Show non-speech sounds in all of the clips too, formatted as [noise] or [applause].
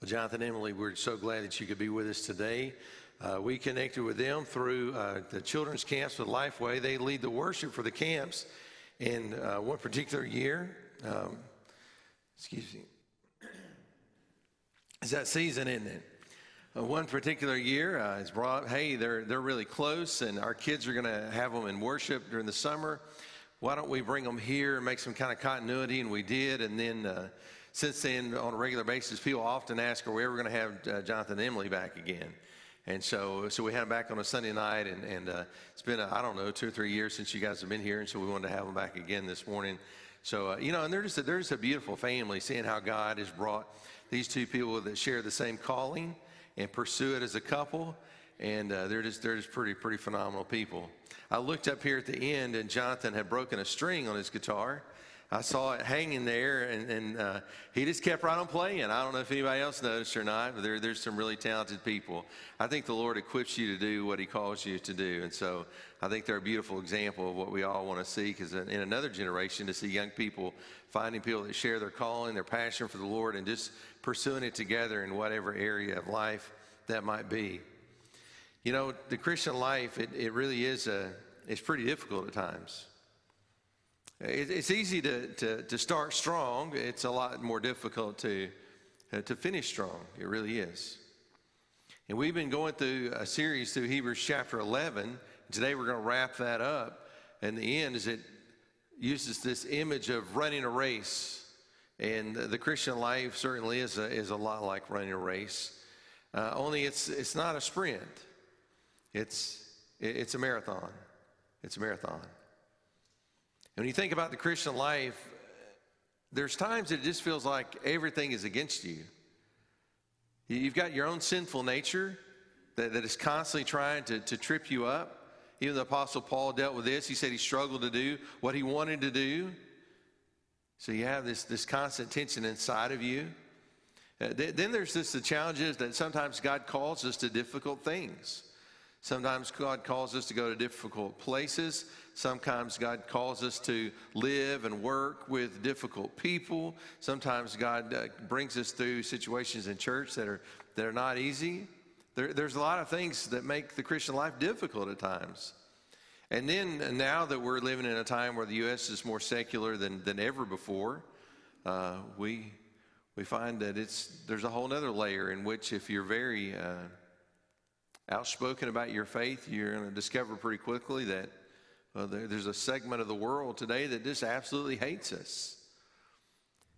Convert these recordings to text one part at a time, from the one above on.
Well, Jonathan Emily, we're so glad that you could be with us today. Uh, we connected with them through uh, the children's camps with Lifeway. They lead the worship for the camps. In uh, one particular year, um, excuse me, [clears throat] it's that season, isn't it? Uh, one particular year, uh, it's brought, hey, they're, they're really close, and our kids are going to have them in worship during the summer. Why don't we bring them here and make some kind of continuity? And we did, and then uh, since then, on a regular basis, people often ask, Are we ever going to have uh, Jonathan and Emily back again? And so, so we had them back on a Sunday night, and, and uh, it's been, I don't know, two or three years since you guys have been here, and so we wanted to have them back again this morning. So, uh, you know, and they're just, a, they're just a beautiful family, seeing how God has brought these two people that share the same calling and pursue it as a couple. And uh, they're, just, they're just pretty, pretty phenomenal people. I looked up here at the end, and Jonathan had broken a string on his guitar. I saw it hanging there, and, and uh, he just kept right on playing. I don't know if anybody else noticed or not, but there, there's some really talented people. I think the Lord equips you to do what He calls you to do. And so I think they're a beautiful example of what we all want to see, because in another generation, to see young people finding people that share their calling, their passion for the Lord, and just pursuing it together in whatever area of life that might be. You know, the Christian life, it, it really is a, it's pretty difficult at times. It's easy to, to, to start strong. It's a lot more difficult to, uh, to finish strong. It really is. And we've been going through a series through Hebrews chapter 11. Today we're going to wrap that up. And the end is it uses this image of running a race. And the Christian life certainly is a, is a lot like running a race. Uh, only it's, it's not a sprint. It's, it's a marathon. It's a marathon. When you think about the Christian life, there's times that it just feels like everything is against you. You've got your own sinful nature that, that is constantly trying to, to trip you up. Even the Apostle Paul dealt with this. He said he struggled to do what he wanted to do. So you have this, this constant tension inside of you. Uh, th- then there's this the challenges that sometimes God calls us to difficult things. Sometimes God calls us to go to difficult places. Sometimes God calls us to live and work with difficult people. Sometimes God uh, brings us through situations in church that are, that are not easy. There, there's a lot of things that make the Christian life difficult at times. And then now that we're living in a time where the U.S. is more secular than, than ever before, uh, we, we find that it's, there's a whole other layer in which if you're very uh, outspoken about your faith, you're going to discover pretty quickly that there, there's a segment of the world today that just absolutely hates us.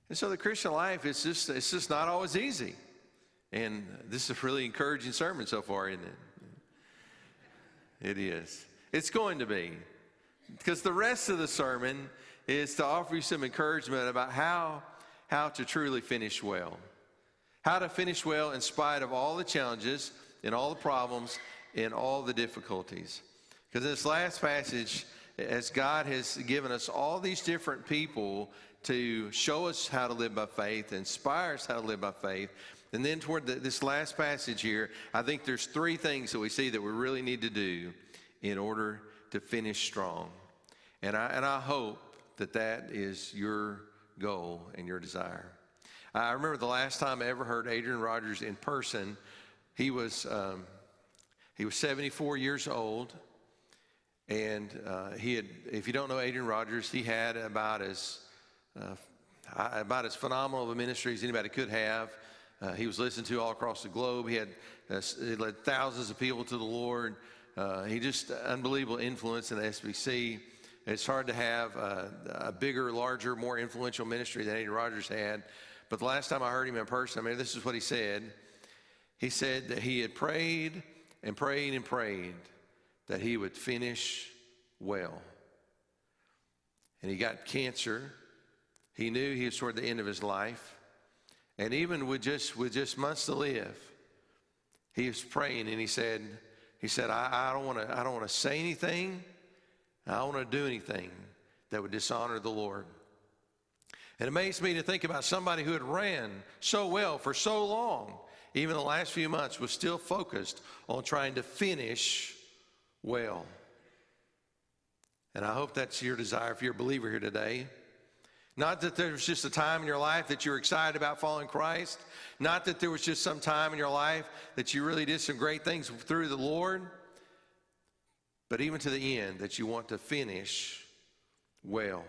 And so the Christian life is just, it's just not always easy. And this is a really encouraging sermon so far, isn't it? It is. It's going to be. Because the rest of the sermon is to offer you some encouragement about how, how to truly finish well. How to finish well in spite of all the challenges and all the problems in all the difficulties. Because this last passage, as God has given us all these different people to show us how to live by faith, inspire us how to live by faith. And then toward the, this last passage here, I think there's three things that we see that we really need to do in order to finish strong. And I, and I hope that that is your goal and your desire. I remember the last time I ever heard Adrian Rogers in person. He was, um, he was 74 years old. And uh, he had, if you don't know Adrian Rogers, he had about as, uh, about as phenomenal of a ministry as anybody could have. Uh, he was listened to all across the globe. He had uh, he led thousands of people to the Lord. Uh, he just unbelievable influence in the SBC. It's hard to have a, a bigger, larger, more influential ministry than Adrian Rogers had. But the last time I heard him in person, I mean, this is what he said. He said that he had prayed and prayed and prayed that he would finish well. And he got cancer. He knew he was toward the end of his life. And even with just, with just months to live, he was praying and he said, he said, I, I don't want to I don't want to say anything. I don't want to do anything that would dishonor the Lord. It amazed me to think about somebody who had ran so well for so long, even the last few months, was still focused on trying to finish well. And I hope that's your desire if you're a believer here today. Not that there was just a time in your life that you were excited about following Christ. Not that there was just some time in your life that you really did some great things through the Lord. But even to the end, that you want to finish well.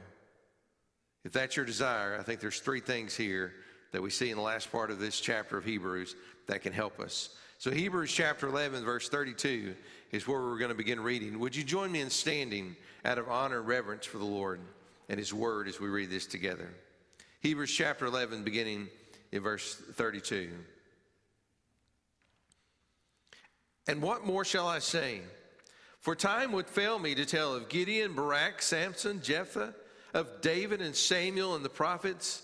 If that's your desire, I think there's three things here that we see in the last part of this chapter of Hebrews that can help us. So, Hebrews chapter 11, verse 32 is where we're going to begin reading. Would you join me in standing out of honor and reverence for the Lord and His Word as we read this together? Hebrews chapter 11, beginning in verse 32. And what more shall I say? For time would fail me to tell of Gideon, Barak, Samson, Jephthah, of David and Samuel and the prophets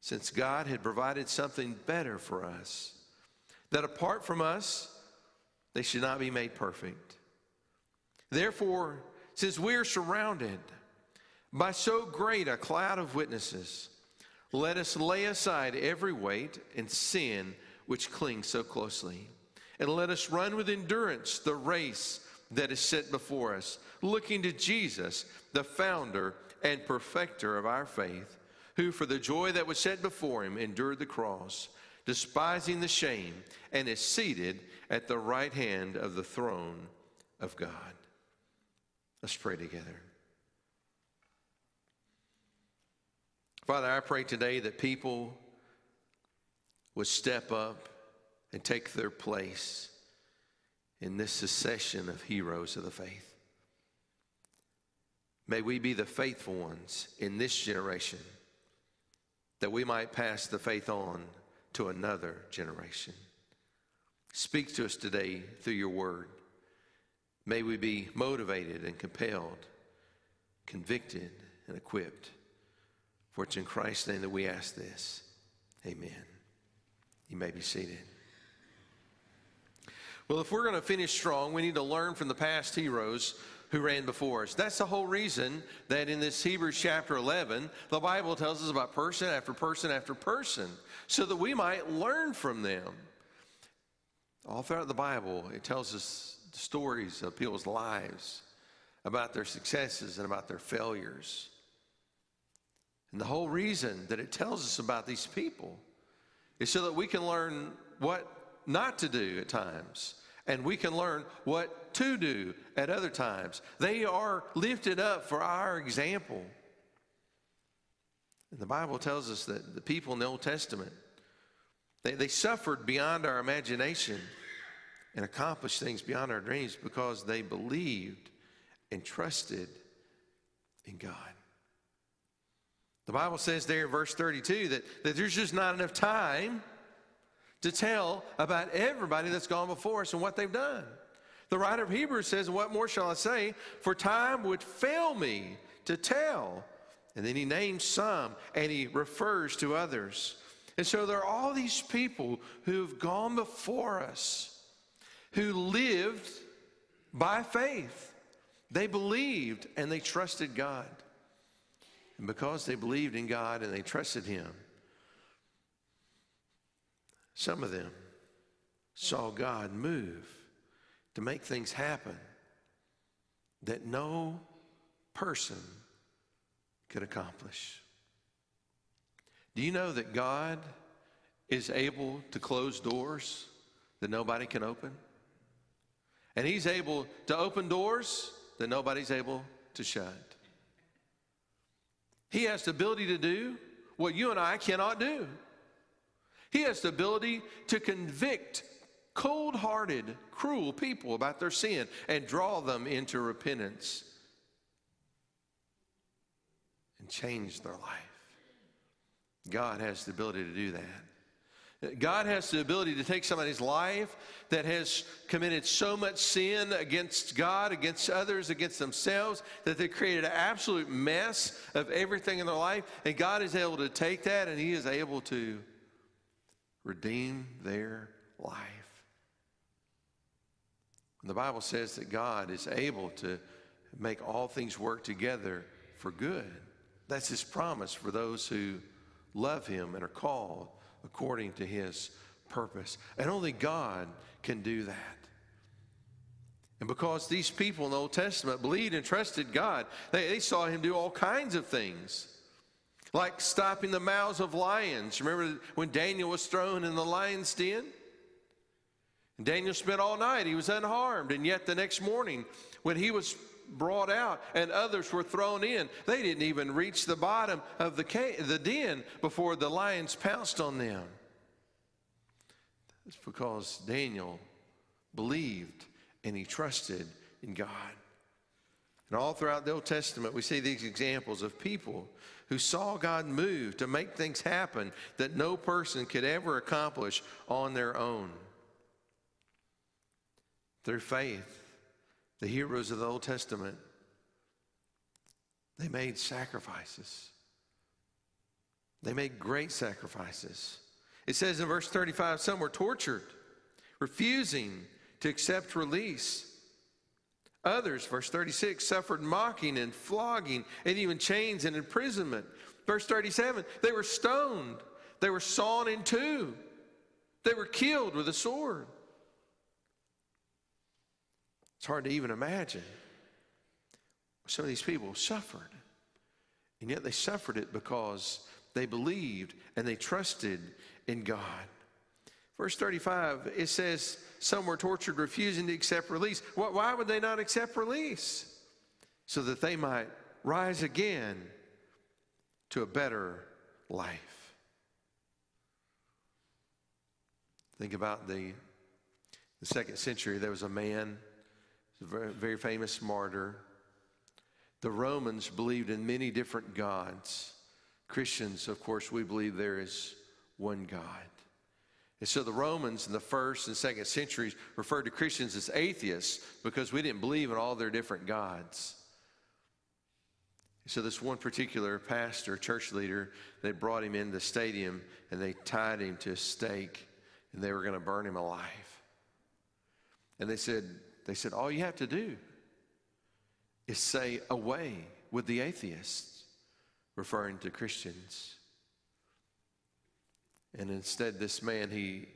since God had provided something better for us, that apart from us, they should not be made perfect. Therefore, since we are surrounded by so great a cloud of witnesses, let us lay aside every weight and sin which clings so closely. And let us run with endurance the race that is set before us, looking to Jesus, the founder and perfecter of our faith who for the joy that was set before him endured the cross, despising the shame, and is seated at the right hand of the throne of God. Let's pray together. Father, I pray today that people would step up and take their place in this succession of heroes of the faith. May we be the faithful ones in this generation that we might pass the faith on to another generation. Speak to us today through your word. May we be motivated and compelled, convicted and equipped. For it's in Christ's name that we ask this. Amen. You may be seated. Well, if we're going to finish strong, we need to learn from the past heroes who ran before us. That's the whole reason that in this Hebrews chapter 11, the Bible tells us about person after person after person, so that we might learn from them. All throughout the Bible, it tells us stories of people's lives, about their successes and about their failures. And the whole reason that it tells us about these people is so that we can learn what not to do at times and we can learn what to do at other times. They are lifted up for our example. And the Bible tells us that the people in the Old Testament, they, they suffered beyond our imagination and accomplished things beyond our dreams because they believed and trusted in God. The Bible says there in verse 32 that, that there's just not enough time to tell about everybody that's gone before us and what they've done. The writer of Hebrews says, What more shall I say? For time would fail me to tell. And then he names some and he refers to others. And so there are all these people who've gone before us who lived by faith. They believed and they trusted God. And because they believed in God and they trusted Him, some of them saw God move to make things happen that no person could accomplish. Do you know that God is able to close doors that nobody can open? And He's able to open doors that nobody's able to shut. He has the ability to do what you and I cannot do. He has the ability to convict cold hearted, cruel people about their sin and draw them into repentance and change their life. God has the ability to do that. God has the ability to take somebody's life that has committed so much sin against God, against others, against themselves, that they created an absolute mess of everything in their life. And God is able to take that and He is able to redeem their life. The Bible says that God is able to make all things work together for good. That's His promise for those who love Him and are called according to His purpose. And only God can do that. And because these people in the Old Testament believed and trusted God, they, they saw Him do all kinds of things. Like stopping the mouths of lions. Remember when Daniel was thrown in the lion's den? Daniel spent all night, he was unharmed. And yet the next morning, when he was brought out and others were thrown in. They didn't even reach the bottom of the, cave, the den before the lions pounced on them. It's because Daniel believed and he trusted in God. And all throughout the Old Testament, we see these examples of people who saw God move to make things happen that no person could ever accomplish on their own. Through faith, the heroes of the Old Testament, they made sacrifices. They made great sacrifices. It says in verse 35 some were tortured, refusing to accept release. Others, verse 36, suffered mocking and flogging and even chains and imprisonment. Verse 37, they were stoned, they were sawn in two, they were killed with a sword. It's hard to even imagine. Some of these people suffered. And yet they suffered it because they believed and they trusted in God. Verse 35, it says, Some were tortured, refusing to accept release. Why would they not accept release? So that they might rise again to a better life. Think about the, the second century. There was a man A very, very famous martyr. The Romans believed in many different gods. Christians, of course, we believe there is one God. And so the Romans in the first and second centuries referred to Christians as atheists because we didn't believe in all their different gods. So this one particular pastor, church leader, they brought him in the stadium and they tied him to a stake and they were going to burn him alive. And they said, they said, All you have to do is say, Away with the atheists, referring to Christians. And instead, this man, he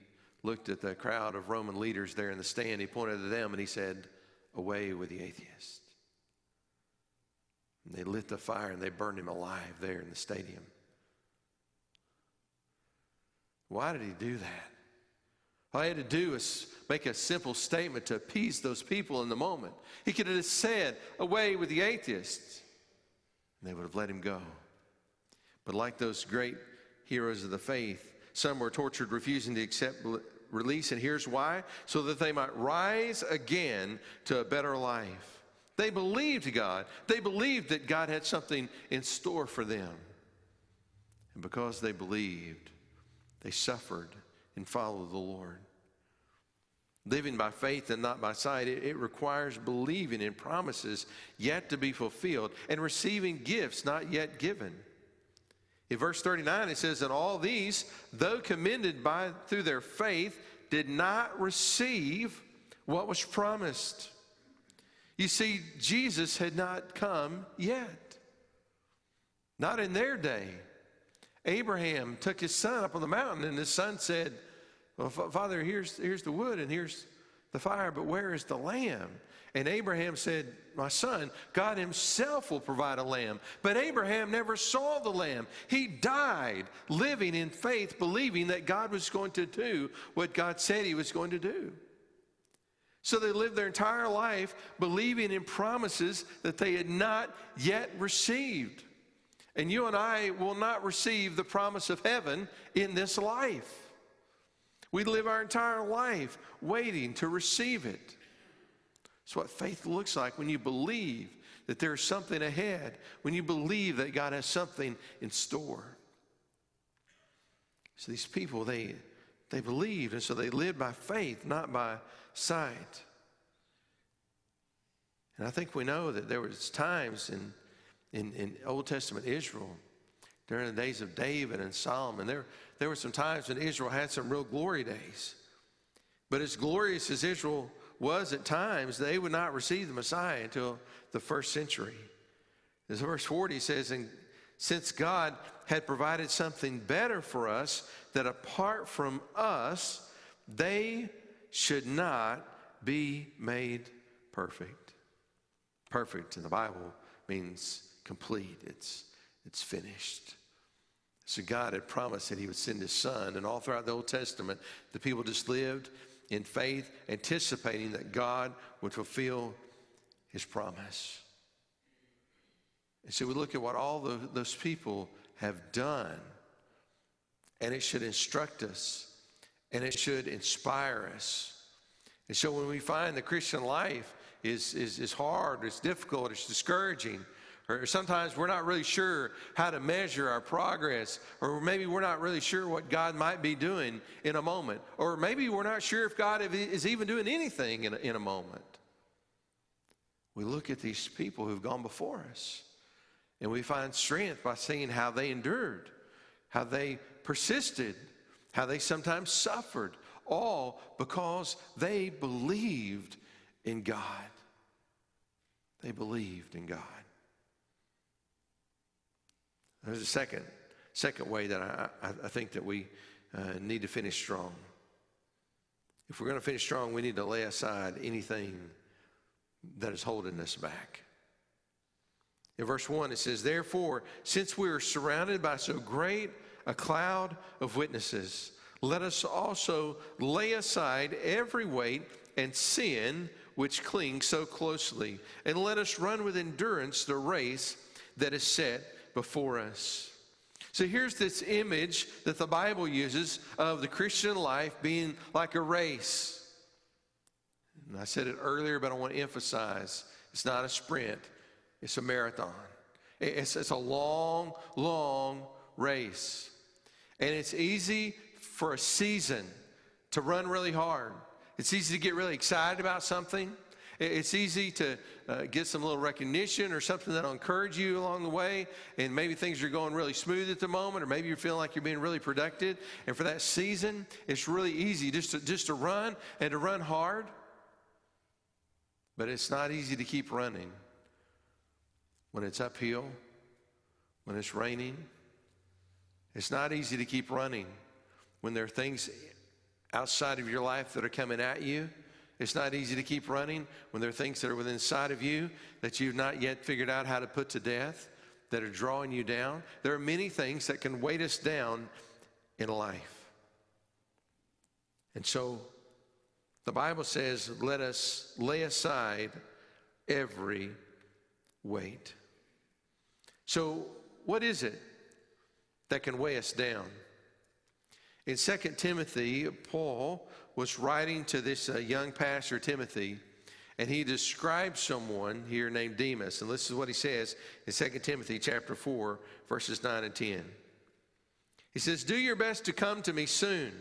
looked at the crowd of Roman leaders there in the stand. He pointed to them and he said, Away with the atheists. And they lit the fire and they burned him alive there in the stadium. Why did he do that? All he had to do was make a simple statement to appease those people in the moment. He could have just said, Away with the atheists. And they would have let him go. But like those great heroes of the faith, some were tortured, refusing to accept release. And here's why so that they might rise again to a better life. They believed God, they believed that God had something in store for them. And because they believed, they suffered and follow the Lord. Living by faith and not by sight, it, it, requires believing in promises yet to be fulfilled and receiving gifts not yet given. In verse 39, it says, And all these, though commended by through their faith, did not receive what was promised. You see, Jesus had not come yet. Not in their day. Abraham took his son up on the mountain, and his son said, Well, Father, here's, here's the wood and here's the fire, but where is the lamb? And Abraham said, My son, God himself will provide a lamb. But Abraham never saw the lamb. He died living in faith, believing that God was going to do what God said he was going to do. So they lived their entire life believing in promises that they had not yet received. And you and I will not receive the promise of heaven in this life. We live our entire life waiting to receive it. It's what faith looks like when you believe that there's something ahead, when you believe that God has something in store. So these people, they, they believed, and so they lived by faith, not by sight. And I think we know that there was times in, in, in Old Testament Israel, during the days of David and Solomon, there, there were some times when Israel had some real glory days. But as glorious as Israel was at times, they would not receive the Messiah until the first century. As verse 40 says, and since God had provided something better for us, that apart from us, they should not be made perfect. Perfect in the Bible means complete, it's, it's finished. So God had promised that He would send His Son, and all throughout the Old Testament, the people just lived in faith, anticipating that God would fulfill His promise. And so we look at what all the, those people have done, and it should instruct us, and it should inspire us. And so when we find the Christian life is, is, is hard, it's difficult, it's discouraging, or sometimes we're not really sure how to measure our progress, or maybe we're not really sure what God might be doing in a moment, or maybe we're not sure if God is even doing anything in a, in a moment. We look at these people who've gone before us, and we find strength by seeing how they endured, how they persisted, how they sometimes suffered, all because they believed in God. They believed in God. There's a second, second way that I, I think that we uh, need to finish strong. If we're going to finish strong, we need to lay aside anything that is holding us back. In verse 1, it says, Therefore, since we are surrounded by so great a cloud of witnesses, let us also lay aside every weight and sin which clings so closely, and let us run with endurance the race that is set before us. So here's this image that the Bible uses of the Christian life being like a race. And I said it earlier, but I want to emphasize it's not a sprint, it's a marathon. It's, it's a long, long race. And it's easy for a season to run really hard. It's easy to get really excited about something. It's easy to uh, get some little recognition or something that'll encourage you along the way. And maybe things are going really smooth at the moment, or maybe you're feeling like you're being really productive. And for that season, it's really easy just to, just to run and to run hard. But it's not easy to keep running when it's uphill, when it's raining. It's not easy to keep running when there are things outside of your life that are coming at you it's not easy to keep running when there are things that are within sight of you that you've not yet figured out how to put to death, that are drawing you down. There are many things that can weight us down in life. And so the Bible says, let us lay aside every weight. So, what is it that can weigh us down? In 2 Timothy, Paul was writing to this uh, young pastor, Timothy, and he describes someone here named Demas. And this is what he says in 2 Timothy chapter 4, verses 9 and 10. He says, Do your best to come to me soon.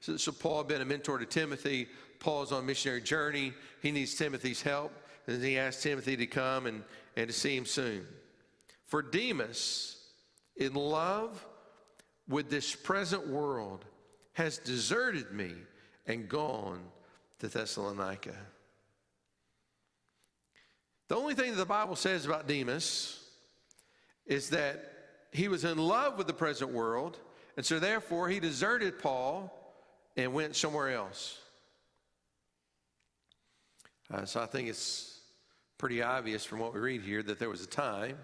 So, so Paul had been a mentor to Timothy. Paul's on missionary journey. He needs Timothy's help. And he asked Timothy to come and, and to see him soon. For Demas, in love with this present world, has deserted me and gone to Thessalonica. The only thing that the Bible says about Demas is that he was in love with the present world, and so therefore he deserted Paul and went somewhere else. Uh, so I think it's pretty obvious from what we read here that there was a time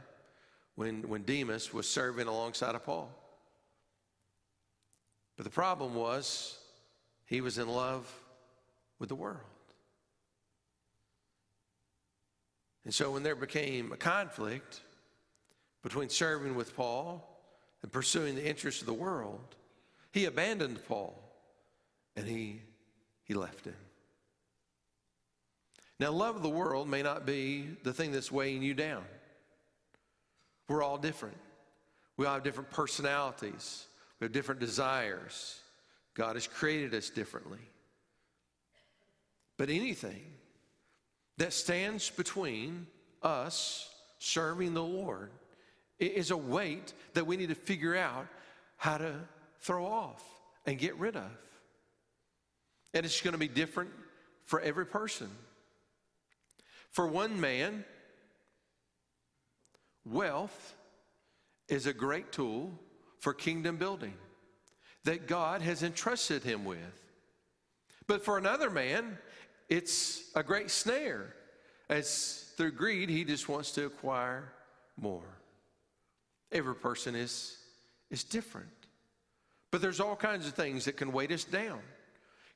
when, when Demas was serving alongside of Paul. But the problem was he was in love with the world. And so when there became a conflict between serving with Paul and pursuing the interests of the world, he abandoned Paul and he, he left him. Now, love of the world may not be the thing that's weighing you down. We're all different. We all have different personalities, we have different desires. God has created us differently. But anything that stands between us serving the Lord is a weight that we need to figure out how to throw off and get rid of. And it's going to be different for every person. For one man, wealth is a great tool for kingdom building that God has entrusted him with. But for another man, it's a great snare, as through greed, he just wants to acquire more. Every person is, is different. But there's all kinds of things that can weight us down.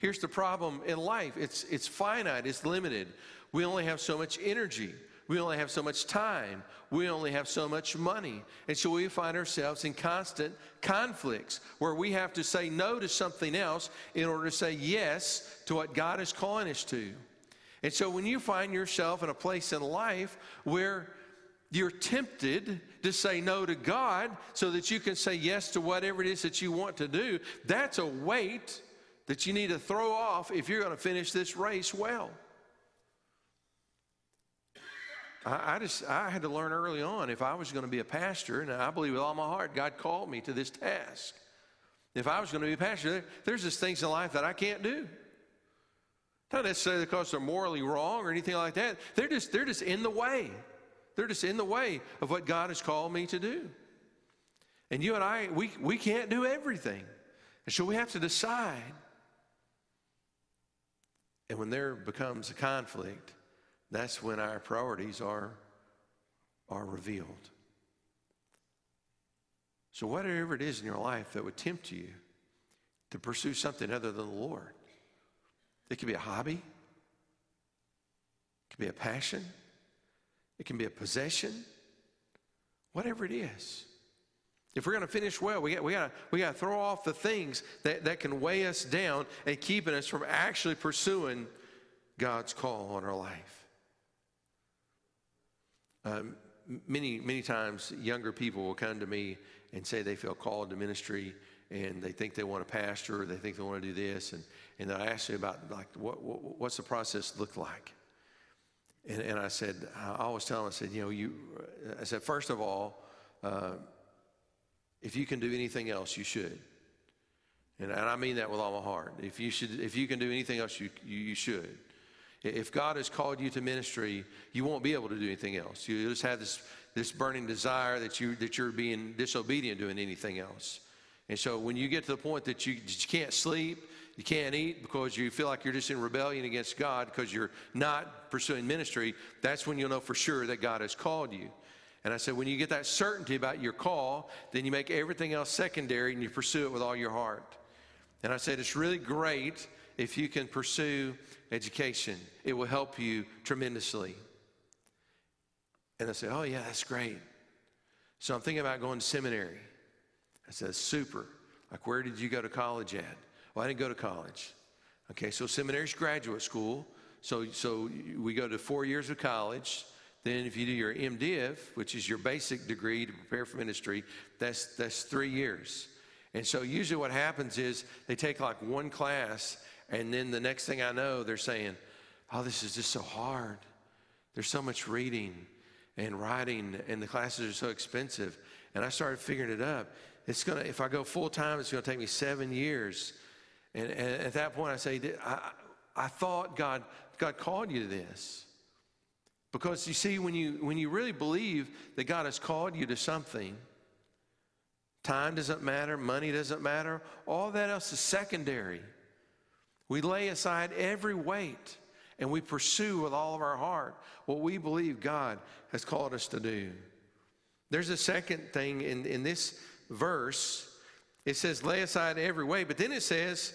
Here's the problem in life it's, it's finite, it's limited. We only have so much energy. We only have so much time. We only have so much money. And so we find ourselves in constant conflicts where we have to say no to something else in order to say yes to what God is calling us to. And so when you find yourself in a place in life where you're tempted to say no to God so that you can say yes to whatever it is that you want to do, that's a weight that you need to throw off if you're going to finish this race well. I, I, just I had to learn early on if I was going to be a pastor, and I believe with all my heart God called me to this task. If I was going to be a pastor, there, there's just things in life that I can't do. Not necessarily because they're morally wrong or anything like that. They're just they're just in the way. They're just in the way of what God has called me to do. And you and I, we, we can't do everything. And so we have to decide. And when there becomes a conflict, that's when our priorities are, are revealed. So, whatever it is in your life that would tempt you to pursue something other than the Lord, it could be a hobby, it could be a passion, it can be a possession, whatever it is. If we're going to finish well, we got, we got, we got to throw off the things that, that can weigh us down and keeping us from actually pursuing God's call on our life. Um, many, many times, younger people will come to me and say they feel called to ministry and they think they want to pastor or they think they want to do this. And, and I ask you about, like, what, what, what's the process look like? And, and I said, I always tell them, I said, you know, you, I said, first of all, uh, if you can do anything else, you should. And, and I mean that with all my heart. If you, should, if you can do anything else, you, you, you should. If God has called you to ministry, you won't be able to do anything else. You just have this, this burning desire that, you, that you're being disobedient doing anything else. And so when you get to the point that you, that you can't sleep, you can't eat because you feel like you're just in rebellion against God because you're not pursuing ministry, that's when you'll know for sure that God has called you. And I said, when you get that certainty about your call, then you make everything else secondary and you pursue it with all your heart. And I said, it's really great if you can pursue education. It will help you tremendously. And I said, Oh, yeah, that's great. So I'm thinking about going to seminary. I said, Super. Like, where did you go to college at? Well, I didn't go to college. Okay, so seminary's graduate school. So, so we go to four years of college. Then, if you do your MDiv, which is your basic degree to prepare for ministry, that's, that's three years. And so, usually, what happens is they take like one class and then the next thing I know, they're saying, Oh, this is just so hard. There's so much reading and writing, and the classes are so expensive. And I started figuring it up. It's gonna, if I go full time, it's gonna take me seven years. And, and at that point, I say, I, I thought God, God called you to this. Because you see, when you, when you really believe that God has called you to something, time doesn't matter, money doesn't matter, all that else is secondary. We lay aside every weight and we pursue with all of our heart what we believe God has called us to do. There's a second thing in, in this verse. It says, lay aside every weight, but then it says,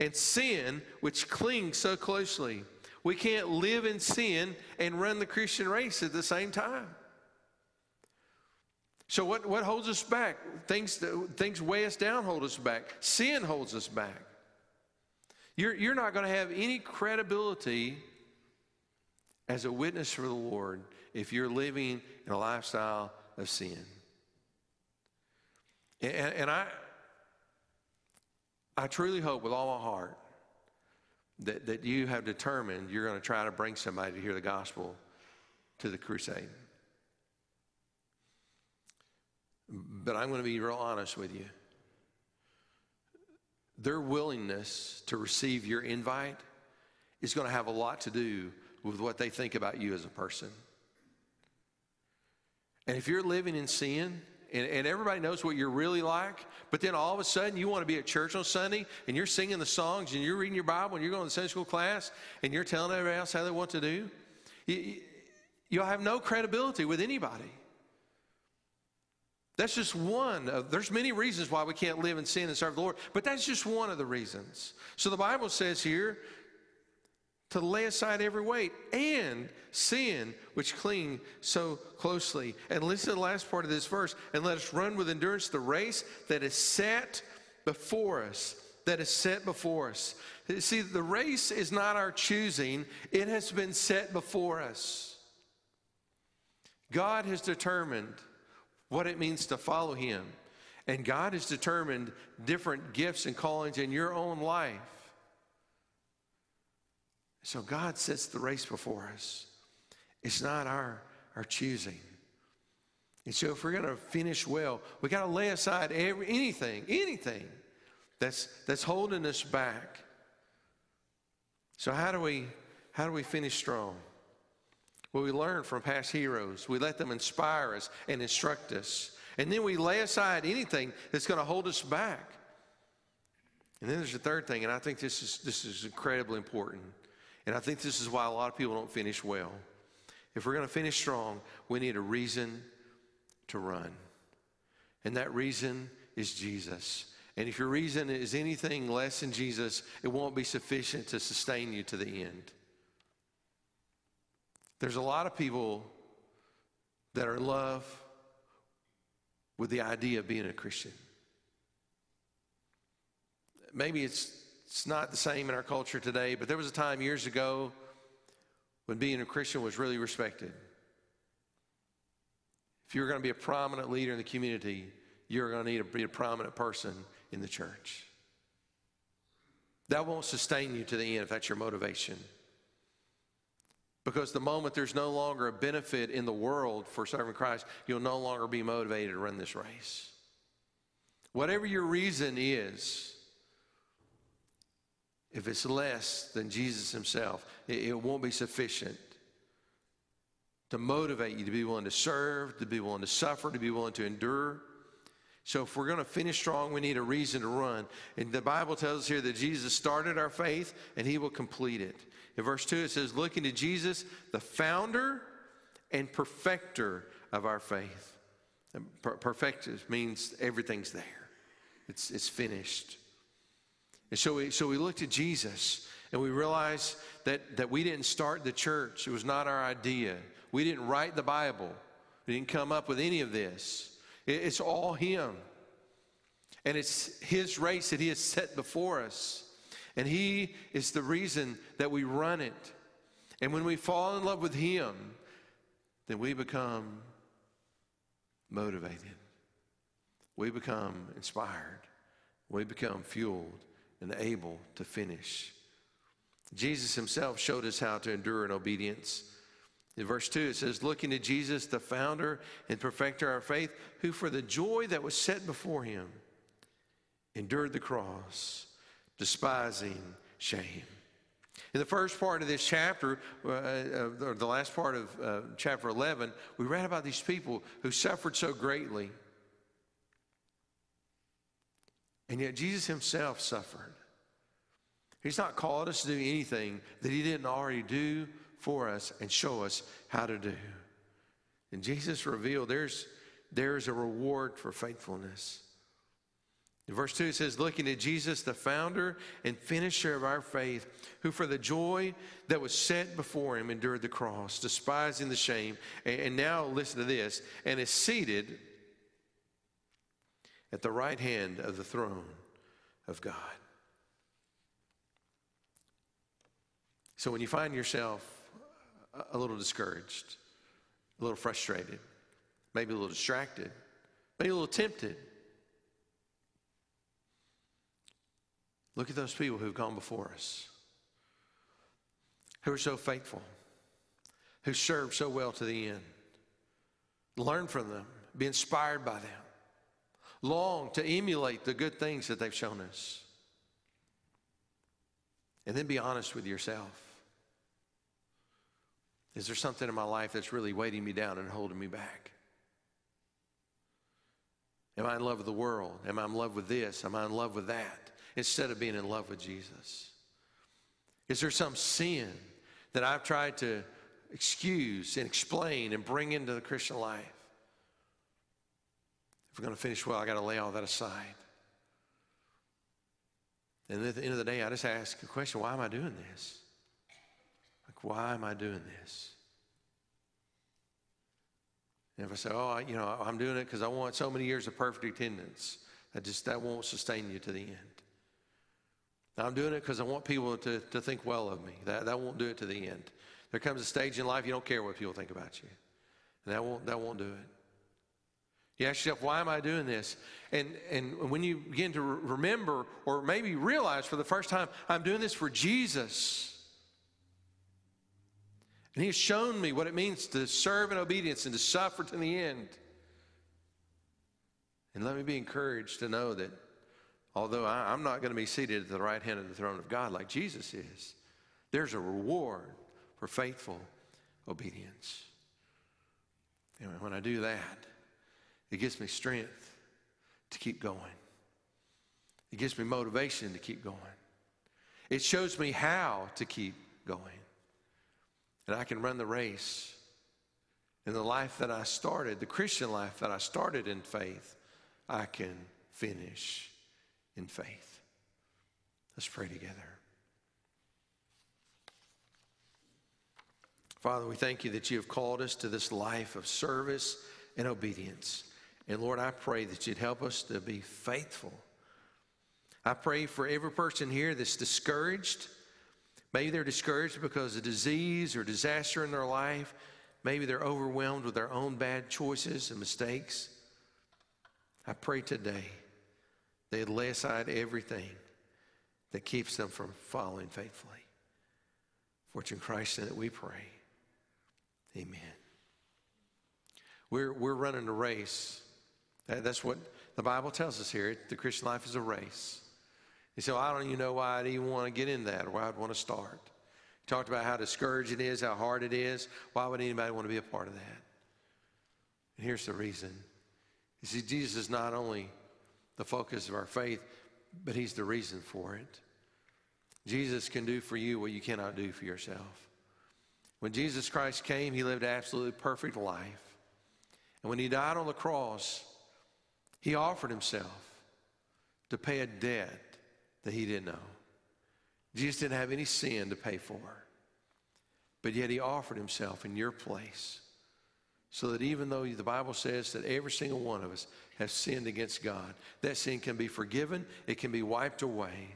and sin, which clings so closely. We can't live in sin and run the Christian race at the same time. So, what, what holds us back? Things, things weigh us down, hold us back. Sin holds us back. You're, you're not going to have any credibility as a witness for the Lord if you're living in a lifestyle of sin. And, and I, I truly hope with all my heart that, that you have determined you're going to try to bring somebody to hear the gospel to the crusade. But I'm going to be real honest with you. Their willingness to receive your invite is going to have a lot to do with what they think about you as a person. And if you're living in sin, and, and, everybody knows what you're really like, but then all of a sudden you want to be at church on Sunday and you're singing the songs and you're reading your Bible and you're going to Sunday school class and you're telling everybody else how they want to do, you, you'll have no credibility with anybody. That's just one of, there's many reasons why we can't live in sin and serve the Lord, but that's just one of the reasons. So the Bible says here to lay aside every weight and sin which cling so closely. And listen to the last part of this verse and let us run with endurance the race that is set before us. That is set before us. See, the race is not our choosing, it has been set before us. God has determined what it means to follow Him. And God has determined different gifts and callings in your own life. So God sets the race before us. It's not our, our choosing. And so if we're going to finish well, we got to lay aside every, anything, anything that's, that's holding us back. So how do we how do we finish strong? Well, we learn from past heroes. We let them inspire us and instruct us. And then we lay aside anything that's going to hold us back. And then there's the third thing, and I think this is this is incredibly important. And I think this is why a lot of people don't finish well. If we're going to finish strong, we need a reason to run. And that reason is Jesus. And if your reason is anything less than Jesus, it won't be sufficient to sustain you to the end. There's a lot of people that are in love with the idea of being a Christian. Maybe it's it's not the same in our culture today, but there was a time years ago when being a Christian was really respected. If you were going to be a prominent leader in the community, you're going to need to be a prominent person in the church. That won't sustain you to the end if that's your motivation. Because the moment there's no longer a benefit in the world for serving Christ, you'll no longer be motivated to run this race. Whatever your reason is, if it's less than Jesus himself, it, it won't be sufficient to motivate you to be willing to serve, to be willing to suffer, to be willing to endure. So, if we're going to finish strong, we need a reason to run. And the Bible tells us here that Jesus started our faith and he will complete it. In verse 2, it says, Looking to Jesus, the founder and perfecter of our faith. Perfected means everything's there, it's, it's finished. And so we, so we looked at Jesus and we realized that, that we didn't start the church. It was not our idea. We didn't write the Bible. We didn't come up with any of this. It, it's all Him. And it's His race that He has set before us. And He is the reason that we run it. And when we fall in love with Him, then we become motivated. We become inspired. We become fueled and able to finish. Jesus himself showed us how to endure in obedience. In verse 2, it says, Looking to Jesus, the founder and perfecter of our faith, who for the joy that was set before him endured the cross, despising shame. In the first part of this chapter, uh, uh, or the last part of uh, chapter 11, we read about these people who suffered so greatly. And yet Jesus himself suffered. He's not called us to do anything that he didn't already do for us and show us how to do. And Jesus revealed there's, there's a reward for faithfulness. In verse 2, it says, Looking to Jesus, the founder and finisher of our faith, who for the joy that was set before him endured the cross, despising the shame. And, and now, listen to this, and is seated at the right hand of the throne of God. So when you find yourself a little discouraged, a little frustrated, maybe a little distracted, maybe a little tempted, look at those people who've gone before us, who are so faithful, who served so well to the end. Learn from them, be inspired by them, long to emulate the good things that they've shown us. And then be honest with yourself. Is there something in my life that's really weighting me down and holding me back? Am I in love with the world? Am I in love with this? Am I in love with that? Instead of being in love with Jesus. Is there some sin that I've tried to excuse and explain and bring into the Christian life? If we're going to finish well, I got to lay all that aside. And at the end of the day, I just ask a question why am I doing this? Like, why am I doing this? And if I say, oh, you know, I'm doing it because I want so many years of perfect attendance, that just that won't sustain you to the end. I'm doing it because I want people to, to think well of me. That, that won't do it to the end. There comes a stage in life you don't care what people think about you. And that won't, that won't do it. You ask yourself, why am I doing this? And, and when you begin to remember or maybe realize for the first time, I'm doing this for Jesus. And He has shown me what it means to serve in obedience and to suffer to the end. And let me be encouraged to know that although I, am not going to be seated at the right hand of the throne of God like Jesus is, there's a reward for faithful obedience. And when I do that, it gives me strength to keep going. It gives me motivation to keep going. It shows me how to keep going and I can run the race. In the life that I started, the Christian life that I started in faith, I can finish in faith. Let's pray together. Father, we thank you that you have called us to this life of service and obedience. And Lord, I pray that you'd help us to be faithful. I pray for every person here that's discouraged Maybe they're discouraged because of disease or disaster in their life. Maybe they're overwhelmed with their own bad choices and mistakes. I pray today they lay aside everything that keeps them from following faithfully. For it's in Christ that we pray. Amen. We're, we're running a race. That, that's what the Bible tells us here. The Christian life is a race. He said, well, I don't even know why I'd even want to get in that or why I'd want to start. He talked about how discouraged it is, how hard it is. Why would anybody want to be a part of that? And here's the reason. You see, Jesus is not only the focus of our faith, but he's the reason for it. Jesus can do for you what you cannot do for yourself. When Jesus Christ came, he lived an absolutely perfect life. And when he died on the cross, he offered himself to pay a debt that he didn't know. Jesus didn't have any sin to pay for, but yet he offered himself in your place so that even though the Bible says that every single one of us has sinned against God, that sin can be forgiven, it can be wiped away.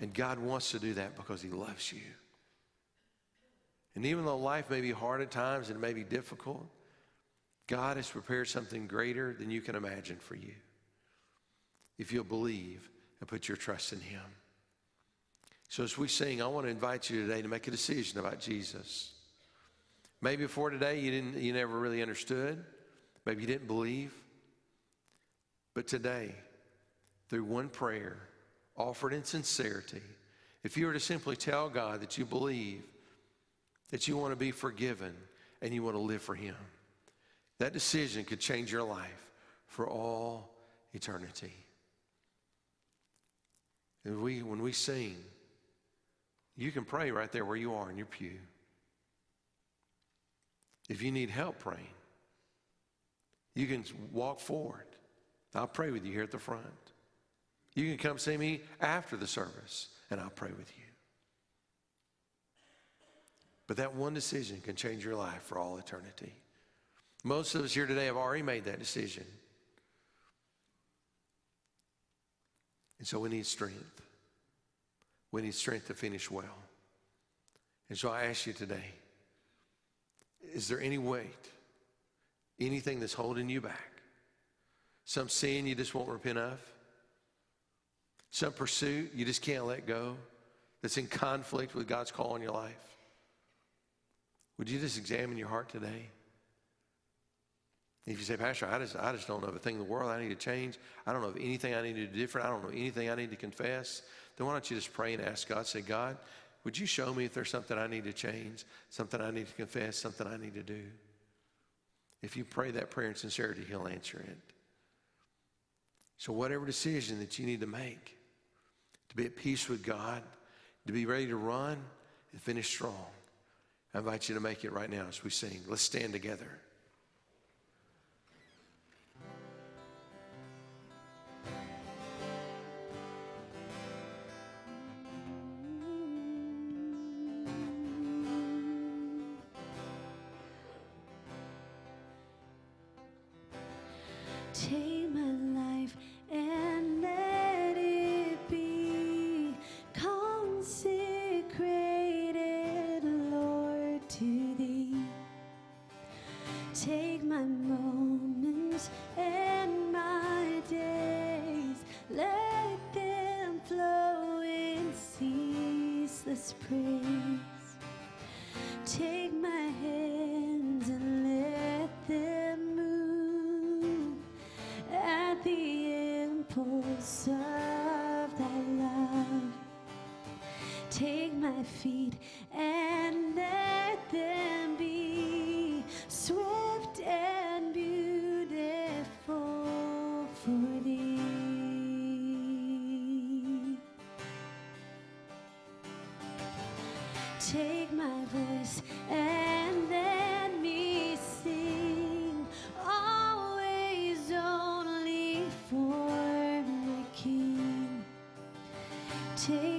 And God wants to do that because he loves you. And even though life may be hard at times and it may be difficult, God has prepared something greater than you can imagine for you. If you'll believe and put your trust in Him. So as we sing, I want to invite you today to make a decision about Jesus. Maybe before today you didn't you never really understood. Maybe you didn't believe. But today, through one prayer offered in sincerity, if you were to simply tell God that you believe, that you want to be forgiven, and you want to live for Him, that decision could change your life for all eternity. And we, when we sing, you can pray right there where you are in your pew. If you need help praying, you can walk forward. I'll pray with you here at the front. You can come see me after the service, and I'll pray with you. But that one decision can change your life for all eternity. Most of us here today have already made that decision. And so we need strength. We need strength to finish well. And so I ask you today is there any weight, anything that's holding you back? Some sin you just won't repent of? Some pursuit you just can't let go that's in conflict with God's call in your life? Would you just examine your heart today? If you say, Pastor, I just, I just don't know of a thing in the world I need to change. I don't know of anything I need to do different. I don't know anything I need to confess. Then why don't you just pray and ask God, say, God, would you show me if there's something I need to change, something I need to confess, something I need to do? If you pray that prayer in sincerity, He'll answer it. So, whatever decision that you need to make to be at peace with God, to be ready to run and finish strong, I invite you to make it right now as we sing. Let's stand together. Take my feet and let them be swift and beautiful for thee. Take my voice and let me sing always only for my King. Take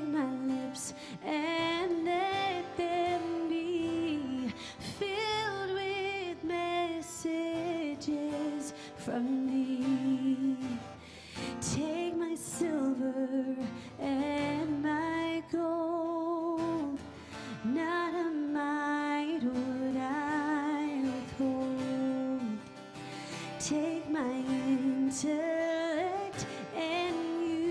from me. Take my silver and my gold, not a mite would I withhold. Take my intellect and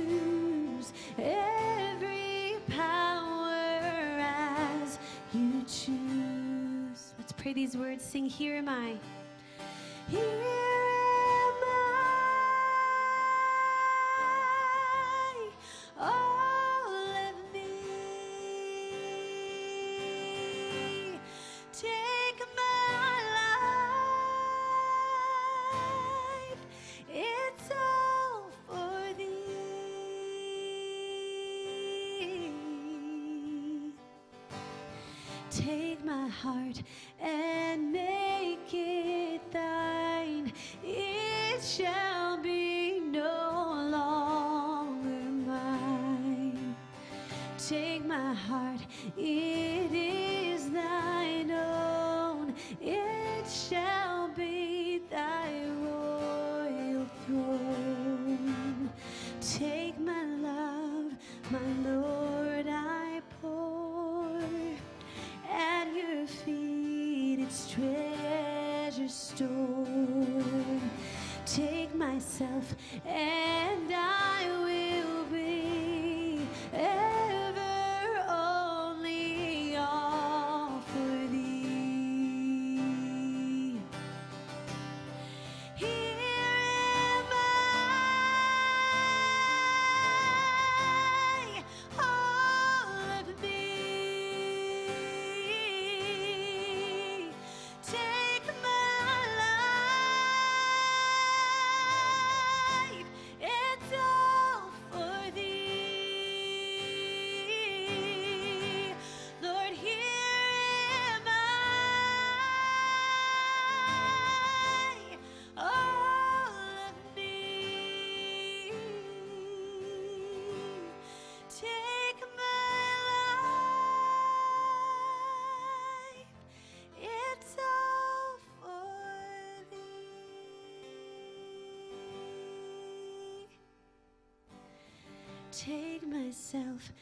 use every power as you choose. Let's pray these words. Sing, Here am I. Here it is thine own. It shall be thy royal throne. Take my love, my Lord, I pour at your feet its treasure stored. Take myself take myself